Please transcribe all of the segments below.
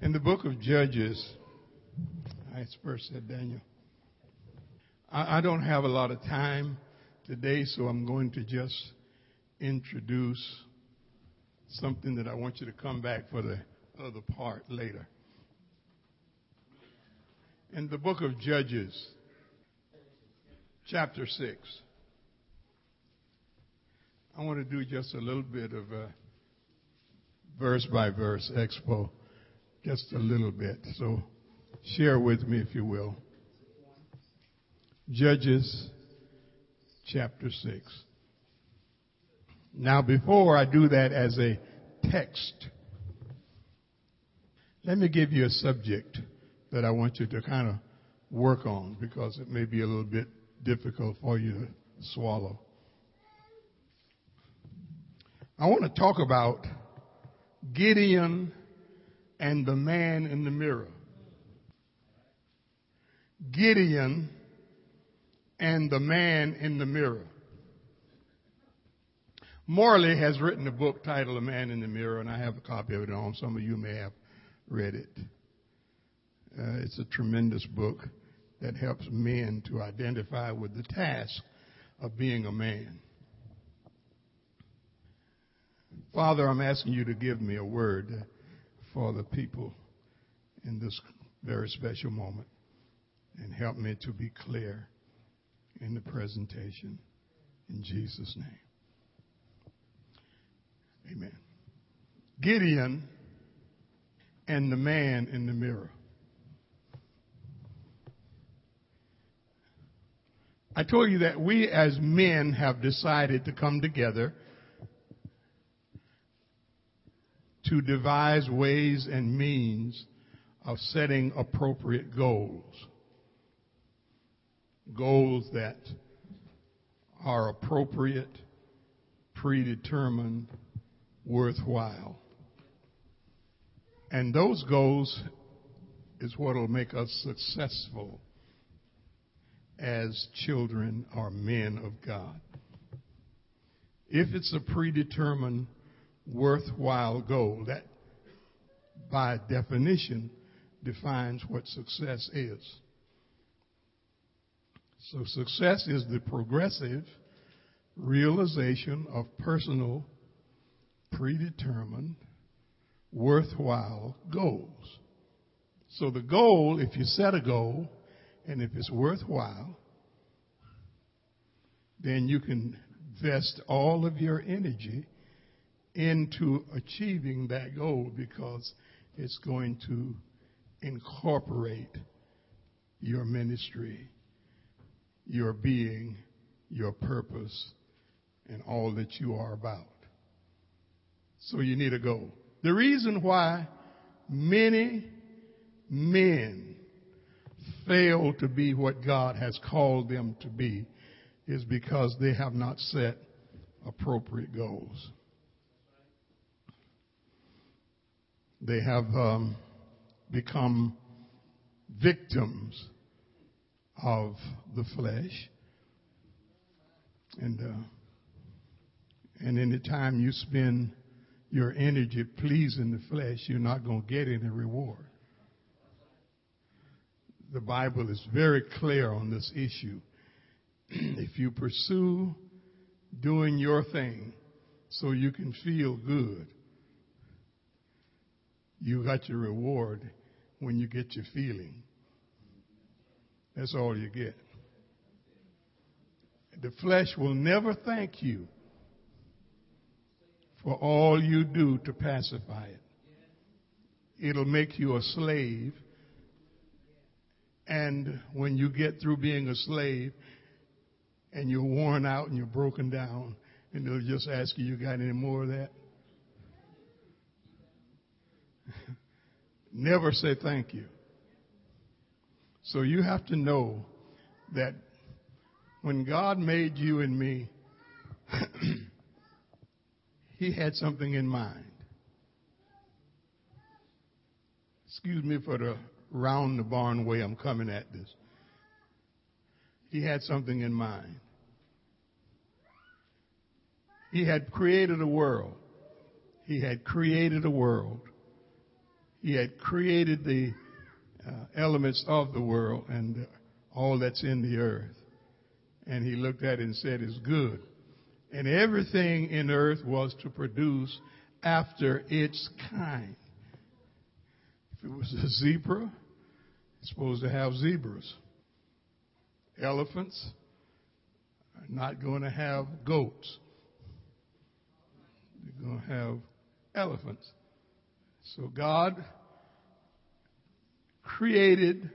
In the book of Judges, I first said Daniel. I, I don't have a lot of time today, so I'm going to just introduce something that I want you to come back for the other part later. In the book of Judges, chapter 6, I want to do just a little bit of a verse by verse expo, just a little bit. So share with me if you will. Judges chapter 6. Now before I do that as a text, let me give you a subject that I want you to kind of work on because it may be a little bit difficult for you to swallow. I want to talk about Gideon and the man in the mirror. Gideon and the man in the mirror. Morley has written a book titled A Man in the Mirror, and I have a copy of it at home. Some of you may have read it. Uh, it's a tremendous book that helps men to identify with the task of being a man. Father, I'm asking you to give me a word for the people in this very special moment and help me to be clear in the presentation. In Jesus' name. Amen. Gideon and the man in the mirror. I told you that we as men have decided to come together to devise ways and means of setting appropriate goals. Goals that are appropriate, predetermined, worthwhile. And those goals is what will make us successful as children or men of God. If it's a predetermined worthwhile goal. That, by definition, defines what success is. So success is the progressive realization of personal, predetermined, worthwhile goals. So the goal, if you set a goal, and if it's worthwhile, then you can vest all of your energy into achieving that goal because it's going to incorporate your ministry, your being, your purpose, and all that you are about. So you need a goal. The reason why many men fail to be what God has called them to be is because they have not set appropriate goals. They have um, become victims of the flesh. And, uh, and any time you spend your energy pleasing the flesh, you're not going to get any reward. The Bible is very clear on this issue. if you pursue doing your thing so you can feel good, you got your reward when you get your feeling. That's all you get. The flesh will never thank you for all you do to pacify it. It'll make you a slave. And when you get through being a slave and you're worn out and you're broken down, and they'll just ask you, you got any more of that? Never say thank you. So you have to know that when God made you and me, He had something in mind. Excuse me for the round the barn way I'm coming at this. He had something in mind. He had created a world. He had created a world He had created the uh, elements of the world and all that's in the earth. And he looked at it and said, it's good. And everything in earth was to produce after its kind. If it was a zebra, it's supposed to have zebras. Elephants are not going to have goats. They're going to have elephants. So God created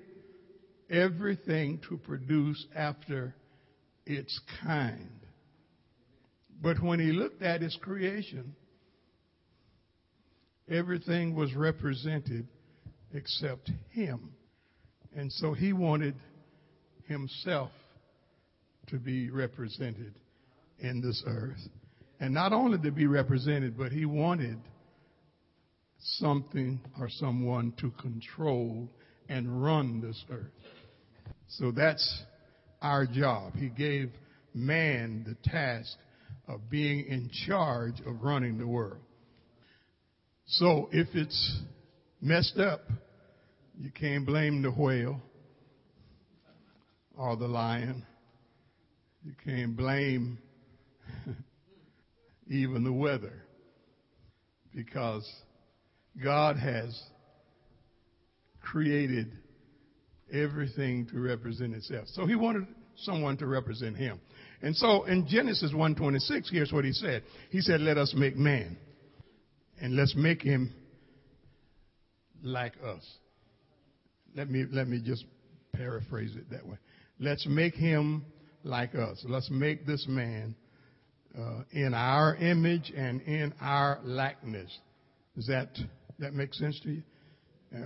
everything to produce after its kind. But when he looked at his creation, everything was represented except him. And so he wanted himself to be represented in this earth. And not only to be represented, but he wanted something or someone to control and run this earth. So that's our job. He gave man the task of being in charge of running the world. So if it's messed up, you can't blame the whale or the lion. You can't blame even the weather because God has created everything to represent itself. So he wanted someone to represent him. And so in Genesis 1:26, here's what he said. He said, "Let us make man, and let's make him like us." Let me let me just paraphrase it that way. Let's make him like us. Let's make this man uh, in our image and in our likeness. Does that that makes sense to you?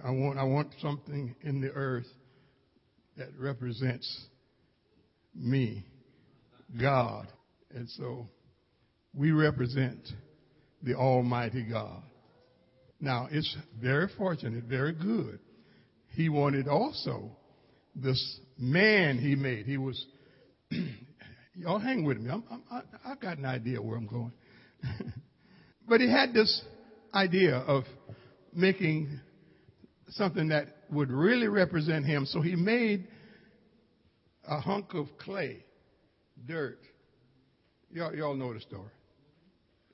I want I want something in the earth that represents me, God. And so we represent the Almighty God. Now, it's very fortunate, very good. He wanted also this man he made. He was, y'all hang with me. I'm, I'm, I, have got an idea where I'm going. but he had this idea of making something that would really represent him. So he made a hunk of clay, dirt. Y'all, y'all know the story.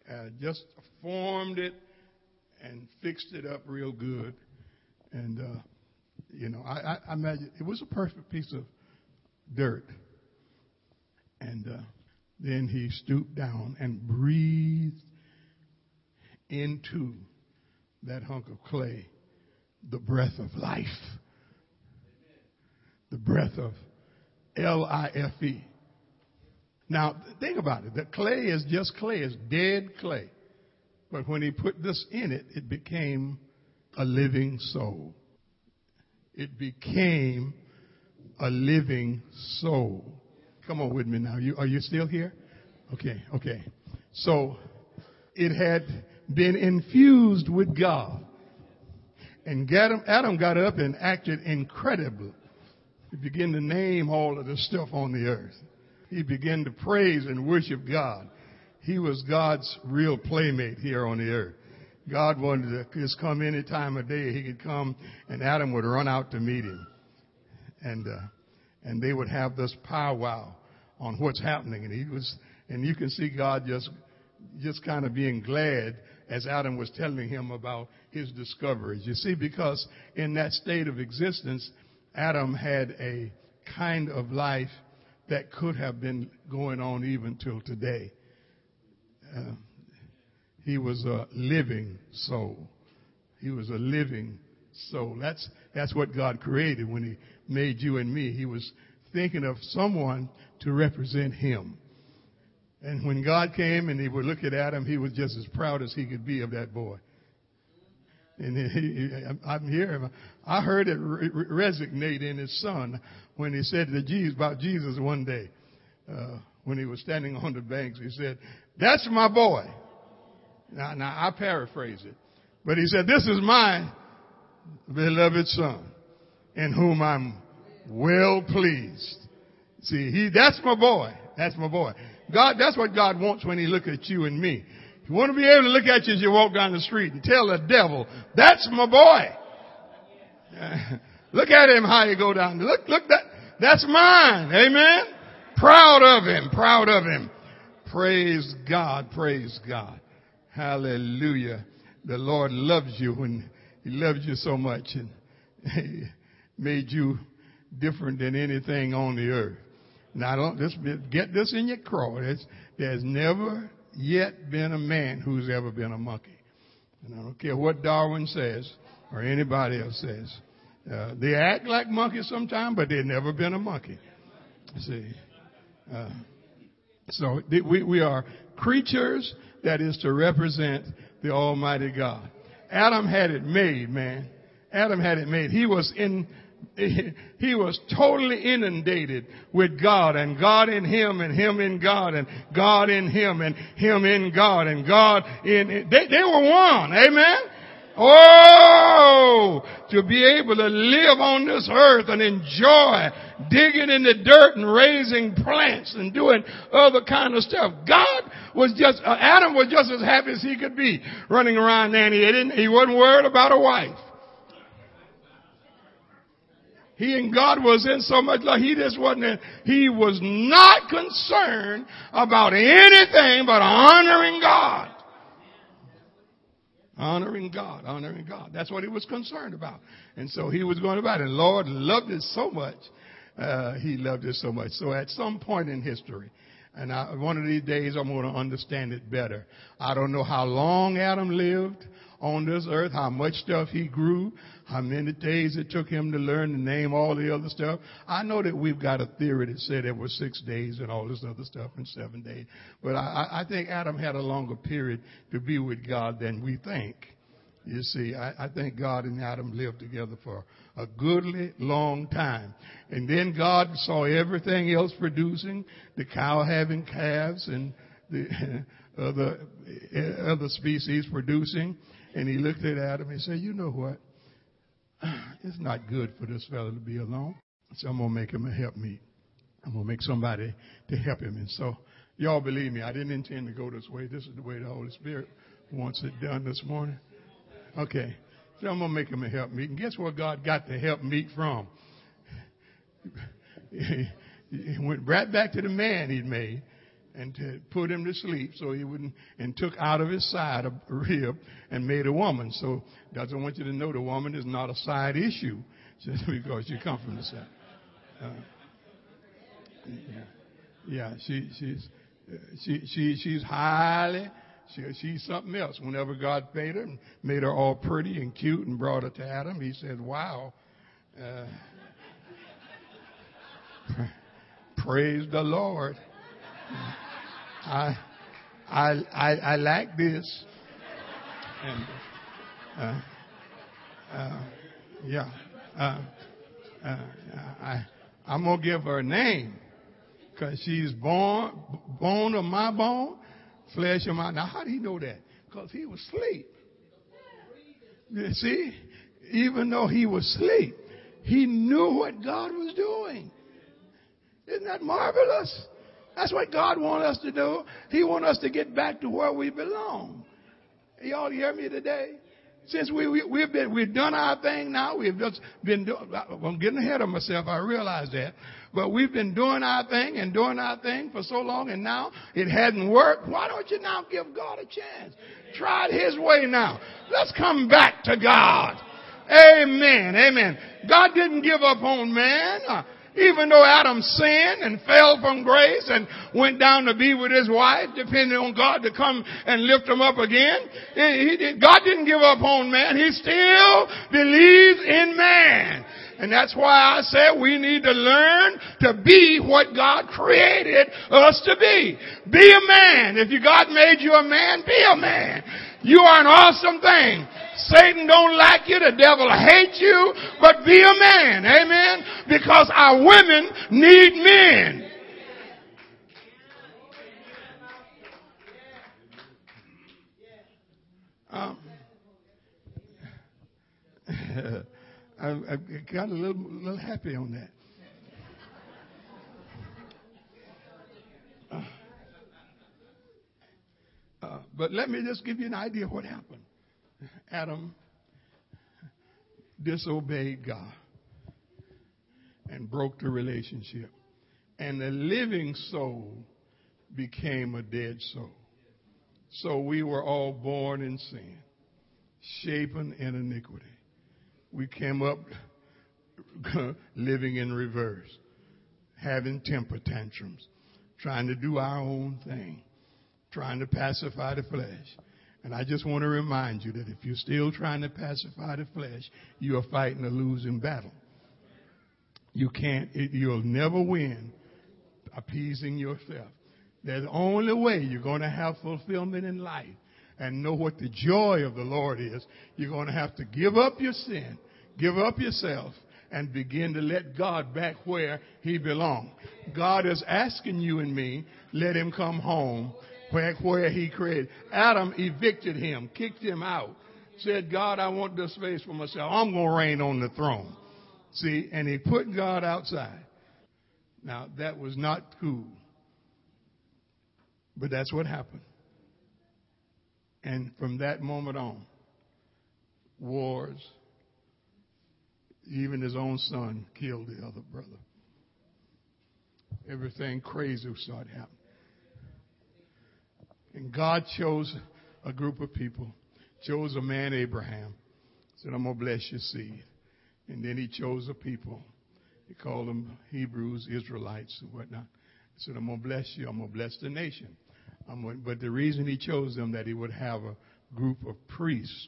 Uh, just formed it and fixed it up real good. And, uh, you know, I, I, imagine it was a perfect piece of dirt. And uh, then he stooped down and breathed into that hunk of clay the breath of life, the breath of L I F E. Now, think about it. The clay is just clay, it's dead clay. But when he put this in it, it became a living soul. It became a living soul. Come on with me now. You, are you still here? Okay, okay. So it had been infused with God. And Adam got up and acted incredible. He began to name all of the stuff on the earth. He began to praise and worship God. He was God's real playmate here on the earth. God wanted to just come any time of day. He could come and Adam would run out to meet him. And, uh, and they would have this powwow on what's happening. And he was, and you can see God just, just kind of being glad as Adam was telling him about his discoveries. You see, because in that state of existence, Adam had a kind of life that could have been going on even till today. Uh, he was a living soul. He was a living soul. That's, that's what God created when he made you and me. He was thinking of someone to represent him. And when God came and he would look at Adam, he was just as proud as he could be of that boy. And he, I'm here. I heard it re- resonate in his son when he said to Jesus about Jesus one day, uh, when he was standing on the banks. He said, "That's my boy." Now, now I paraphrase it, but he said, "This is my beloved son, in whom I'm well pleased." See, he, that's my boy. That's my boy. God, that's what God wants when he look at you and me. You want to be able to look at you as you walk down the street and tell the devil, that's my boy. look at him how he go down. Look, look that, that's mine. Amen. Proud of him, proud of him. Praise God, praise God. Hallelujah. The Lord loves you when he loves you so much and he made you different than anything on the earth. Now don't just get this in your craw. There's, there's never yet been a man who's ever been a monkey. And I don't care what Darwin says or anybody else says. Uh, they act like monkeys sometimes, but they've never been a monkey. See, uh, so we we are creatures that is to represent the Almighty God. Adam had it made, man. Adam had it made. He was in he was totally inundated with God and God in him and him in God and God in him and him in God and God in, they, they were one. Amen. Oh, to be able to live on this earth and enjoy digging in the dirt and raising plants and doing other kind of stuff. God was just, uh, Adam was just as happy as he could be running around and he didn't, he wasn't worried about a wife. He and God was in so much love. He just wasn't, in, he was not concerned about anything but honoring God. Honoring God, honoring God. That's what he was concerned about. And so he was going about it. And Lord loved it so much. Uh, he loved it so much. So at some point in history, and I, one of these days I'm going to understand it better. I don't know how long Adam lived on this earth, how much stuff he grew how many days it took him to learn to name all the other stuff. I know that we've got a theory that said it was six days and all this other stuff in seven days. But I, I think Adam had a longer period to be with God than we think. You see, I, I think God and Adam lived together for a goodly long time. And then God saw everything else producing, the cow having calves and the other, other species producing. And he looked at Adam and said, you know what? it's not good for this fellow to be alone. So I'm going to make him a help me. I'm going to make somebody to help him. And so, y'all believe me, I didn't intend to go this way. This is the way the Holy Spirit wants it done this morning. Okay. So I'm going to make him a help meet. And guess where God got the help meet from? he went right back to the man he'd made and to put him to sleep so he wouldn't, and took out of his side a rib and made a woman. So doesn't want you to know the woman is not a side issue just because you come from the side. Uh, yeah, she, she's, she, she, she's highly, she, she's something else. Whenever God made her and made her all pretty and cute and brought her to Adam, he said, wow, uh, praise the Lord. I, I, I, I like this. And, uh, uh, yeah, uh, uh, I, I'm gonna give her a name because she's born, bone of my bone, flesh of my. Now, how do he know that? Because he was asleep. You see, even though he was asleep, he knew what God was doing. Isn't that marvelous? That's what God wants us to do. He wants us to get back to where we belong. Y'all hear me today? Since we, we, have been, we've done our thing now, we've just been doing, I'm getting ahead of myself, I realize that. But we've been doing our thing and doing our thing for so long and now it hadn't worked. Why don't you now give God a chance? Try it His way now. Let's come back to God. Amen. Amen. God didn't give up on man. Even though Adam sinned and fell from grace and went down to be with his wife, depending on God to come and lift him up again, he, he, God didn't give up on man. He still believes in man. And that's why I said we need to learn to be what God created us to be. Be a man. If God made you a man, be a man. You are an awesome thing. Satan don't like you. The devil hates you. But be a man. Amen. Because our women need men. Um, I, I, got a little, little happy on that. Uh, uh, but let me just give you an idea of what happened. Adam disobeyed God and broke the relationship. And the living soul became a dead soul. So we were all born in sin, shapen in iniquity. We came up living in reverse, having temper tantrums, trying to do our own thing, trying to pacify the flesh. And I just want to remind you that if you're still trying to pacify the flesh, you are fighting a losing battle. You can't, it, you'll never win appeasing yourself. The only way you're going to have fulfillment in life and know what the joy of the Lord is. You're going to have to give up your sin, give up yourself, and begin to let God back where He belongs. God is asking you and me, let Him come home back where He created. Adam evicted him, kicked him out, said, God, I want this space for myself. I'm going to reign on the throne. See, and he put God outside. Now, that was not cool. But that's what happened. And from that moment on, wars, even his own son killed the other brother. Everything crazy started happening. And God chose a group of people, chose a man, Abraham, said, I'm going to bless your seed. And then he chose a people. He called them Hebrews, Israelites, and whatnot. He said, I'm going to bless you. I'm going to bless the nation. Gonna, but the reason he chose them that he would have a group of priests,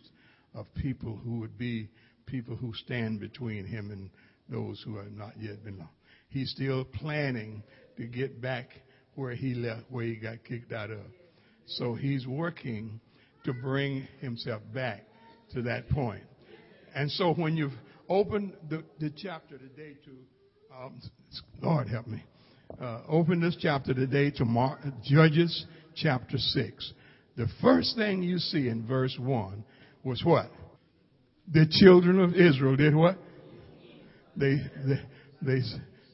of people who would be people who stand between him and those who have not yet been lost. He's still planning to get back where he left, where he got kicked out of. So he's working to bring himself back to that point. And so when you've opened the, the chapter today to, um, Lord help me, uh, open this chapter today to Judges chapter 6. The first thing you see in verse 1 was what? The children of Israel did what? They, they, they,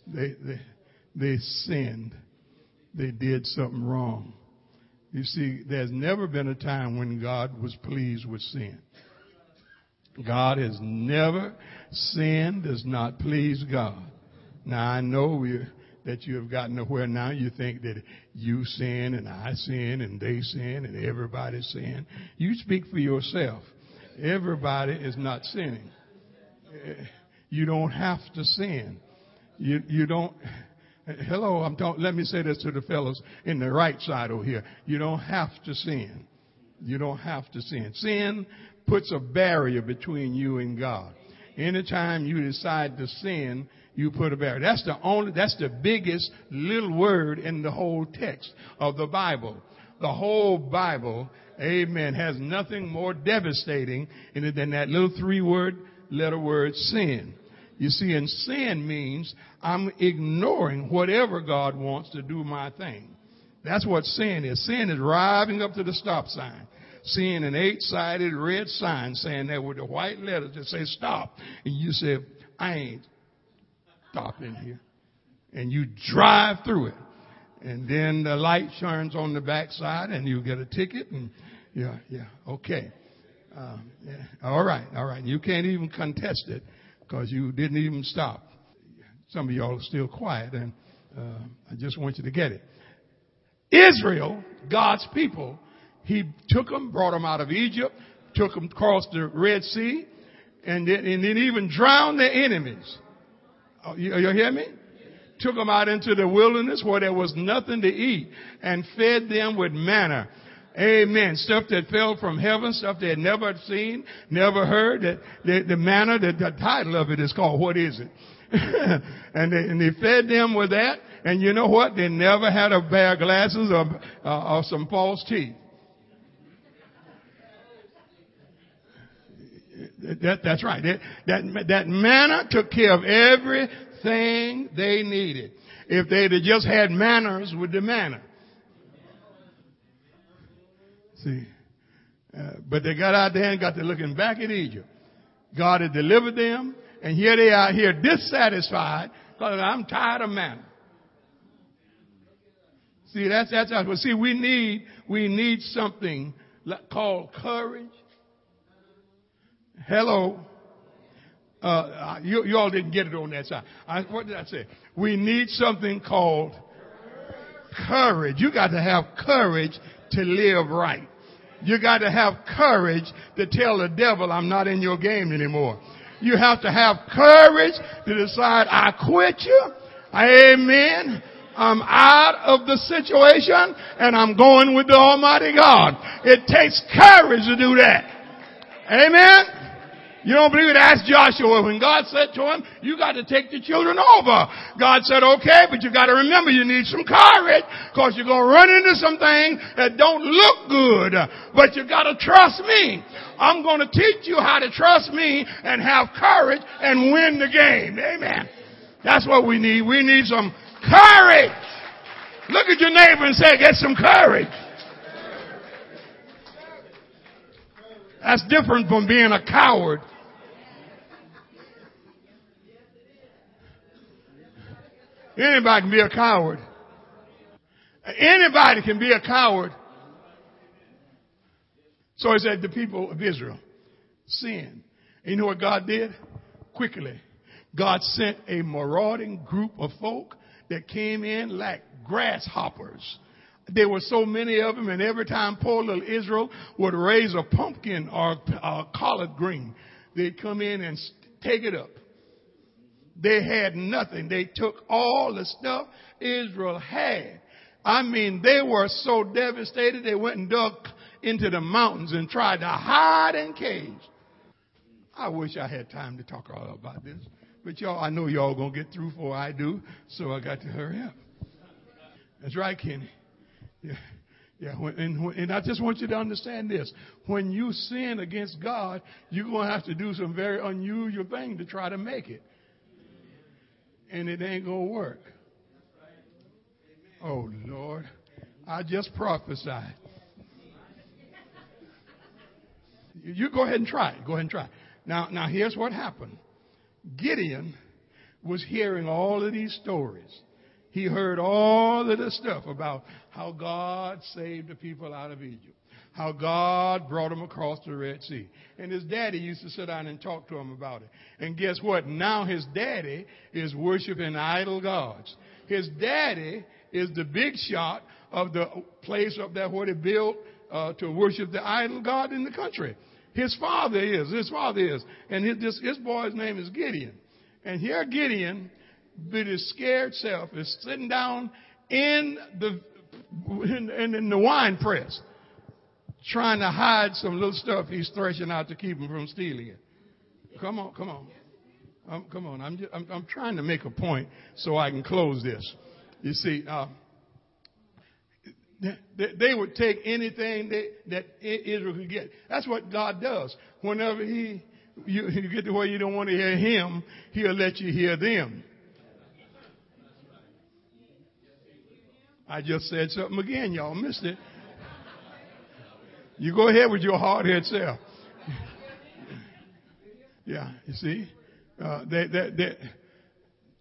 they, they, they sinned. They did something wrong. You see, there's never been a time when God was pleased with sin. God has never, sin does not please God. Now I know we, that you have gotten to where now you think that you sin and I sin and they sin and everybody sin. You speak for yourself. Everybody is not sinning. Eh, you don't have to sin. You, you don't, hello, I'm talking, let me say this to the fellows in the right side over here. You don't have to sin. You don't have to sin. Sin puts a barrier between you and God. Anytime you decide to sin, you put a barrier. That's the only, that's the biggest little word in the whole text of the Bible. The whole Bible, amen, has nothing more devastating in it than that little three word, letter word, sin. You see, and sin means I'm ignoring whatever God wants to do my thing. That's what sin is. Sin is driving up to the stop sign seeing an eight-sided red sign saying that with the white letters that say stop. And you say, I ain't stopping here. And you drive through it. And then the light shines on the backside and you get a ticket and yeah, yeah, okay. Um, yeah. All right, all right. You can't even contest it because you didn't even stop. Some of y'all are still quiet and uh, I just want you to get it. Israel, God's people, he took them, brought them out of Egypt, took them across the Red Sea, and then, and then even drowned their enemies. Oh, you, you hear me? Took them out into the wilderness where there was nothing to eat and fed them with manna. Amen. Stuff that fell from heaven, stuff they had never seen, never heard. That the, the manna, the, the title of it is called What Is It? and, they, and they fed them with that. And you know what? They never had a pair of glasses or, uh, or some false teeth. That, that's right. That, that, that manna took care of everything they needed. If they'd have just had manners with the manna. See. Uh, but they got out there and got to looking back at Egypt. God had delivered them, and here they are here dissatisfied because I'm tired of manna. See, that's, that's, that's, well, see, we need, we need something called courage Hello. Uh, you, you all didn't get it on that side. I, what did I say? We need something called courage. You got to have courage to live right. You got to have courage to tell the devil I'm not in your game anymore. You have to have courage to decide I quit you. Amen. I'm out of the situation and I'm going with the Almighty God. It takes courage to do that. Amen. You don't believe it? Ask Joshua. When God said to him, you got to take the children over. God said, okay, but you got to remember you need some courage because you're going to run into some things that don't look good. But you got to trust me. I'm going to teach you how to trust me and have courage and win the game. Amen. That's what we need. We need some courage. Look at your neighbor and say, get some courage. That's different from being a coward. Anybody can be a coward. Anybody can be a coward. So he said the people of Israel sin. And you know what God did? Quickly. God sent a marauding group of folk that came in like grasshoppers. There were so many of them, and every time poor little Israel would raise a pumpkin or a collard green, they'd come in and take it up. They had nothing. They took all the stuff Israel had. I mean, they were so devastated, they went and dug into the mountains and tried to hide in caves. I wish I had time to talk all about this. But y'all, I know y'all gonna get through before I do, so I got to hurry up. That's right, Kenny. Yeah. Yeah, and, and I just want you to understand this. When you sin against God, you're going to have to do some very unusual thing to try to make it and it ain't going to work. Oh, Lord. I just prophesied. You go ahead and try Go ahead and try Now, now here's what happened. Gideon was hearing all of these stories. He heard all of the stuff about how God saved the people out of Egypt how God brought them across the Red Sea. And his daddy used to sit down and talk to him about it. And guess what? Now his daddy is worshiping idol gods. His daddy is the big shot of the place up there where they built uh, to worship the idol god in the country. His father is. His father is. And his, this, his boy's name is Gideon. And here Gideon, with his scared self, is sitting down in the in, in the wine press trying to hide some little stuff he's threshing out to keep him from stealing it. Come on, come on. Um, come on. I'm, just, I'm, I'm, trying to make a point so I can close this. You see, uh, they, they, would take anything they, that Israel could get. That's what God does. Whenever he, you, you get to where you don't want to hear him, he'll let you hear them. I just said something again. Y'all missed it. You go ahead with your hard head self. yeah, you see? Uh, they, they,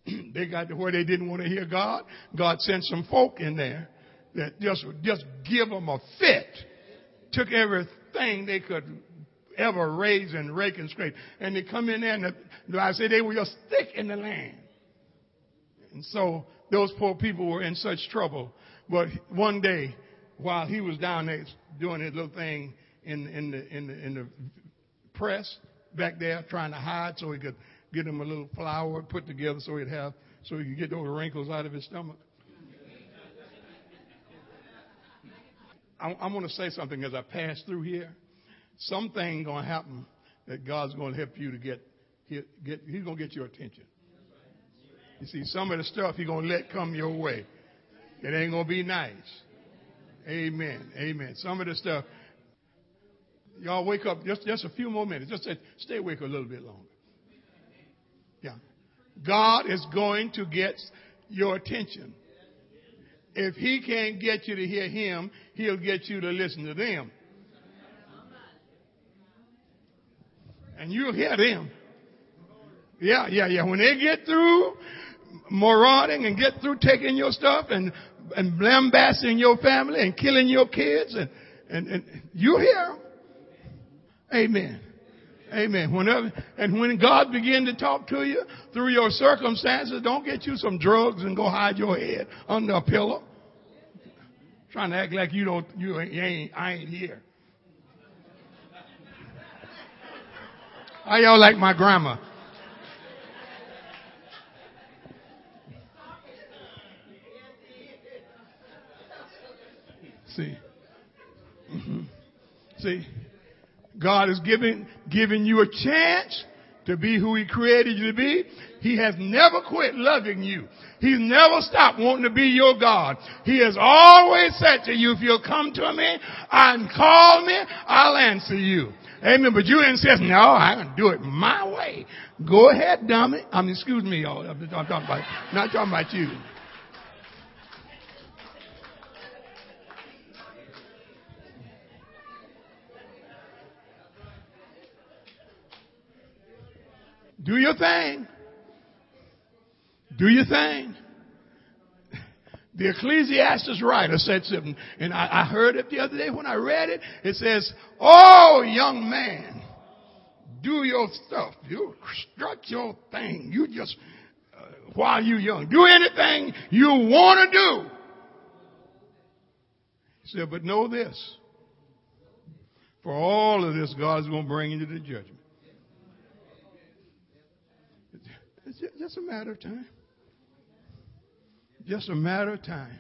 they, they got to where they didn't want to hear God. God sent some folk in there that just, just give them a fit. Took everything they could ever raise and rake and scrape. And they come in there and the, I say they were just thick in the land. And so those poor people were in such trouble. But one day, while he was down there doing his little thing in, in, the, in, the, in the press back there, trying to hide so he could get him a little flour put together so he'd have, so he could get those wrinkles out of his stomach. I'm going to say something as I pass through here. Something going to happen that God's going to help you to get, get He's going to get your attention. You see, some of the stuff you're going to let come your way. It ain't going to be nice. Amen. Amen. Some of the stuff, y'all wake up just, just a few more minutes. Just stay awake a little bit longer. Yeah. God is going to get your attention. If he can't get you to hear him, he'll get you to listen to them. And you'll hear them. Yeah, yeah, yeah. When they get through marauding and get through taking your stuff and and lambasting your family and killing your kids and, and, and you hear them. Amen. Amen. Whenever, and when God begin to talk to you through your circumstances, don't get you some drugs and go hide your head under a pillow. Trying to act like you don't, you ain't, you ain't I ain't here. How y'all like my grandma? See. Mm-hmm. See. God is giving, giving you a chance to be who He created you to be. He has never quit loving you. He's never stopped wanting to be your God. He has always said to you, if you'll come to me and call me, I'll answer you. Amen. But you insist, no, I'm going to do it my way. Go ahead, dummy. I mean, excuse me, y'all. I'm talking about, not talking about you. Do your thing. Do your thing. The Ecclesiastes writer said something, and I, I, heard it the other day when I read it. It says, Oh, young man, do your stuff. You strut your thing. You just, uh, while you're young, do anything you want to do. He said, but know this. For all of this, God is going to bring you to the judgment. It's just a matter of time. Just a matter of time.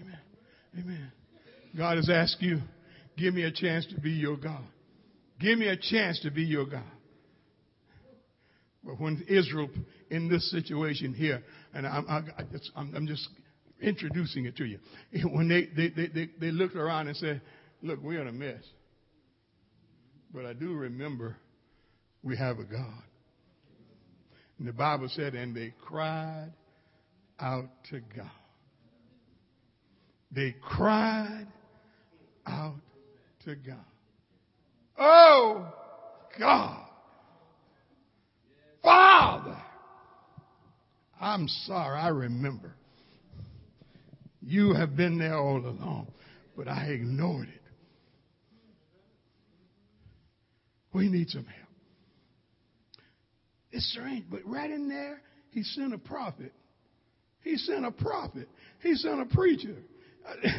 Amen. Amen. God has asked you, give me a chance to be your God. Give me a chance to be your God. But when Israel, in this situation here, and I'm, I'm, I'm just introducing it to you, when they, they, they, they, they looked around and said, Look, we're in a mess. But I do remember we have a God. And the Bible said, and they cried out to God. They cried out to God. Oh, God. Father. I'm sorry, I remember. You have been there all along, but I ignored it. We need some help. It's strange, but right in there, he sent a prophet. He sent a prophet. He sent a preacher.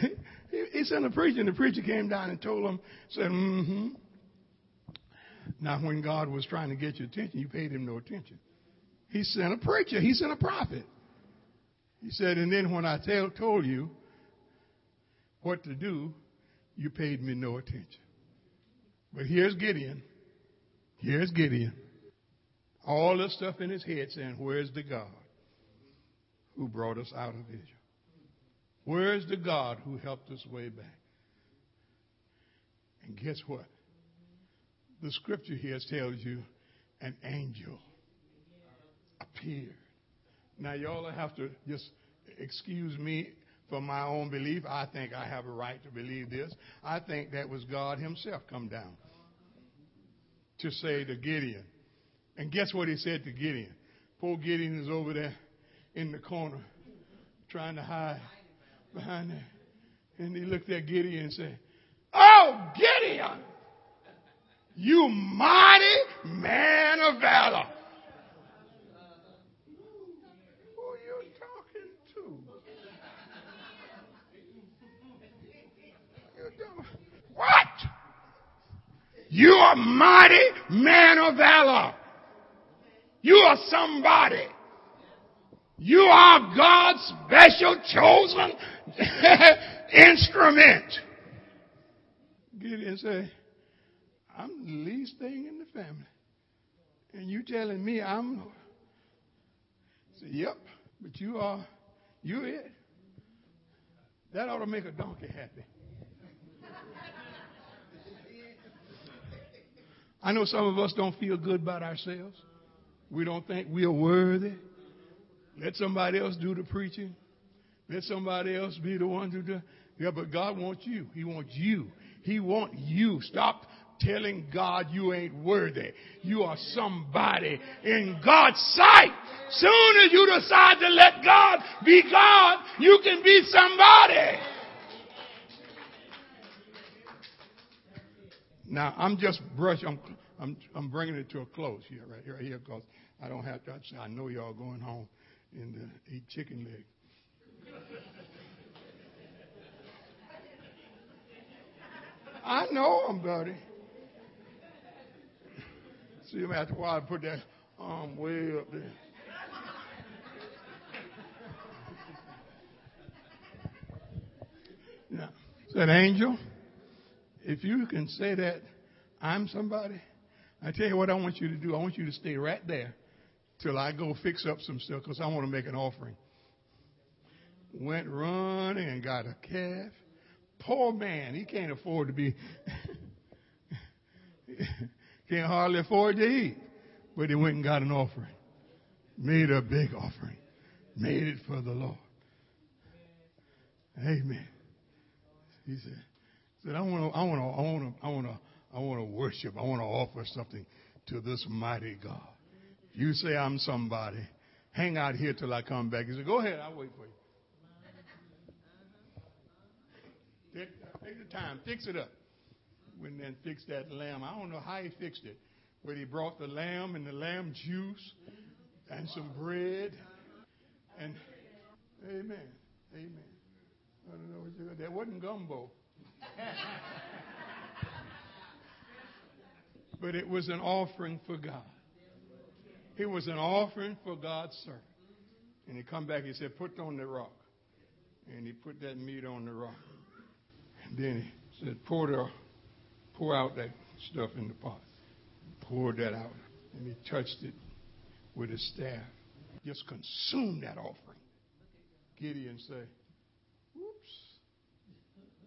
he, sent a preacher, and the preacher came down and told him, said, mm-hmm. Now, when God was trying to get your attention, you paid him no attention. He sent a preacher. He sent a prophet. He said, and then when I tell, told you what to do, you paid me no attention. But here's Gideon. Here's Gideon. All this stuff in his head saying, Where's the God who brought us out of Egypt? Where's the God who helped us way back? And guess what? The scripture here tells you an angel appeared. Now, y'all have to just excuse me for my own belief. I think I have a right to believe this. I think that was God Himself come down to say to Gideon, and guess what he said to Gideon? Poor Gideon is over there in the corner trying to hide behind there. And he looked at Gideon and said, Oh, Gideon, you mighty man of valor. Who are you talking to? What? You are mighty man of valor. You are somebody. You are God's special chosen instrument. Gideon say, I'm the least thing in the family. And you telling me I'm say, Yep, but you are you it. That ought to make a donkey happy. I know some of us don't feel good about ourselves. We don't think we are worthy. Let somebody else do the preaching. Let somebody else be the one to do. Yeah, but God wants you. He wants you. He wants you. Stop telling God you ain't worthy. You are somebody in God's sight. Soon as you decide to let God be God, you can be somebody. Now I'm just brush. I'm I'm I'm bringing it to a close here, right here, right here, because I don't have to. I know y'all going home and uh, eat chicken leg. I know I'm buddy. See, him after a while, I put that arm way up there. Yeah. Said, Angel, if you can say that I'm somebody, I tell you what I want you to do. I want you to stay right there till I go fix up some stuff because I want to make an offering. Went running and got a calf. Poor man, he can't afford to be, can't hardly afford to eat. But he went and got an offering. Made a big offering. Made it for the Lord. Amen. He said, said I want to, I want to, I want to, I want to, I want to worship. I want to offer something to this mighty God. You say I'm somebody, hang out here till I come back. He said, go ahead. I'll wait for you. Take, take the time. Fix it up. Went then fixed that lamb. I don't know how he fixed it, but he brought the lamb and the lamb juice and some bread. And amen. Amen. I don't know what you. That wasn't gumbo. but it was an offering for God. It was an offering for God's servant. And he come back, he said, put on the rock. And he put that meat on the rock. And then he said, pour, the, pour out that stuff in the pot. Poured that out. And he touched it with his staff. Just consume that offering. Gideon said, Oops,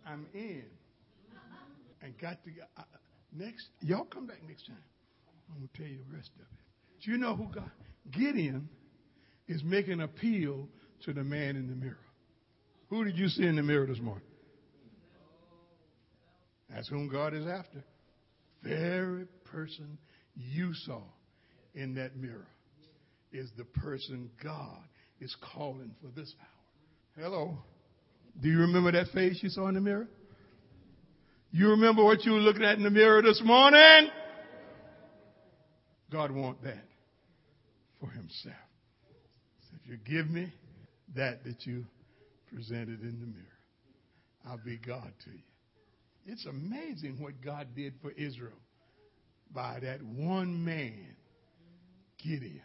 I'm in. And got to, uh, next, y'all come back next time. I'm going to tell you the rest of it. Do you know who God? Gideon is making appeal to the man in the mirror. Who did you see in the mirror this morning? That's whom God is after. Very person you saw in that mirror is the person God is calling for this hour. Hello. Do you remember that face you saw in the mirror? You remember what you were looking at in the mirror this morning? God wants that for himself. So if you give me that that you presented in the mirror, I'll be God to you. It's amazing what God did for Israel by that one man, Gideon.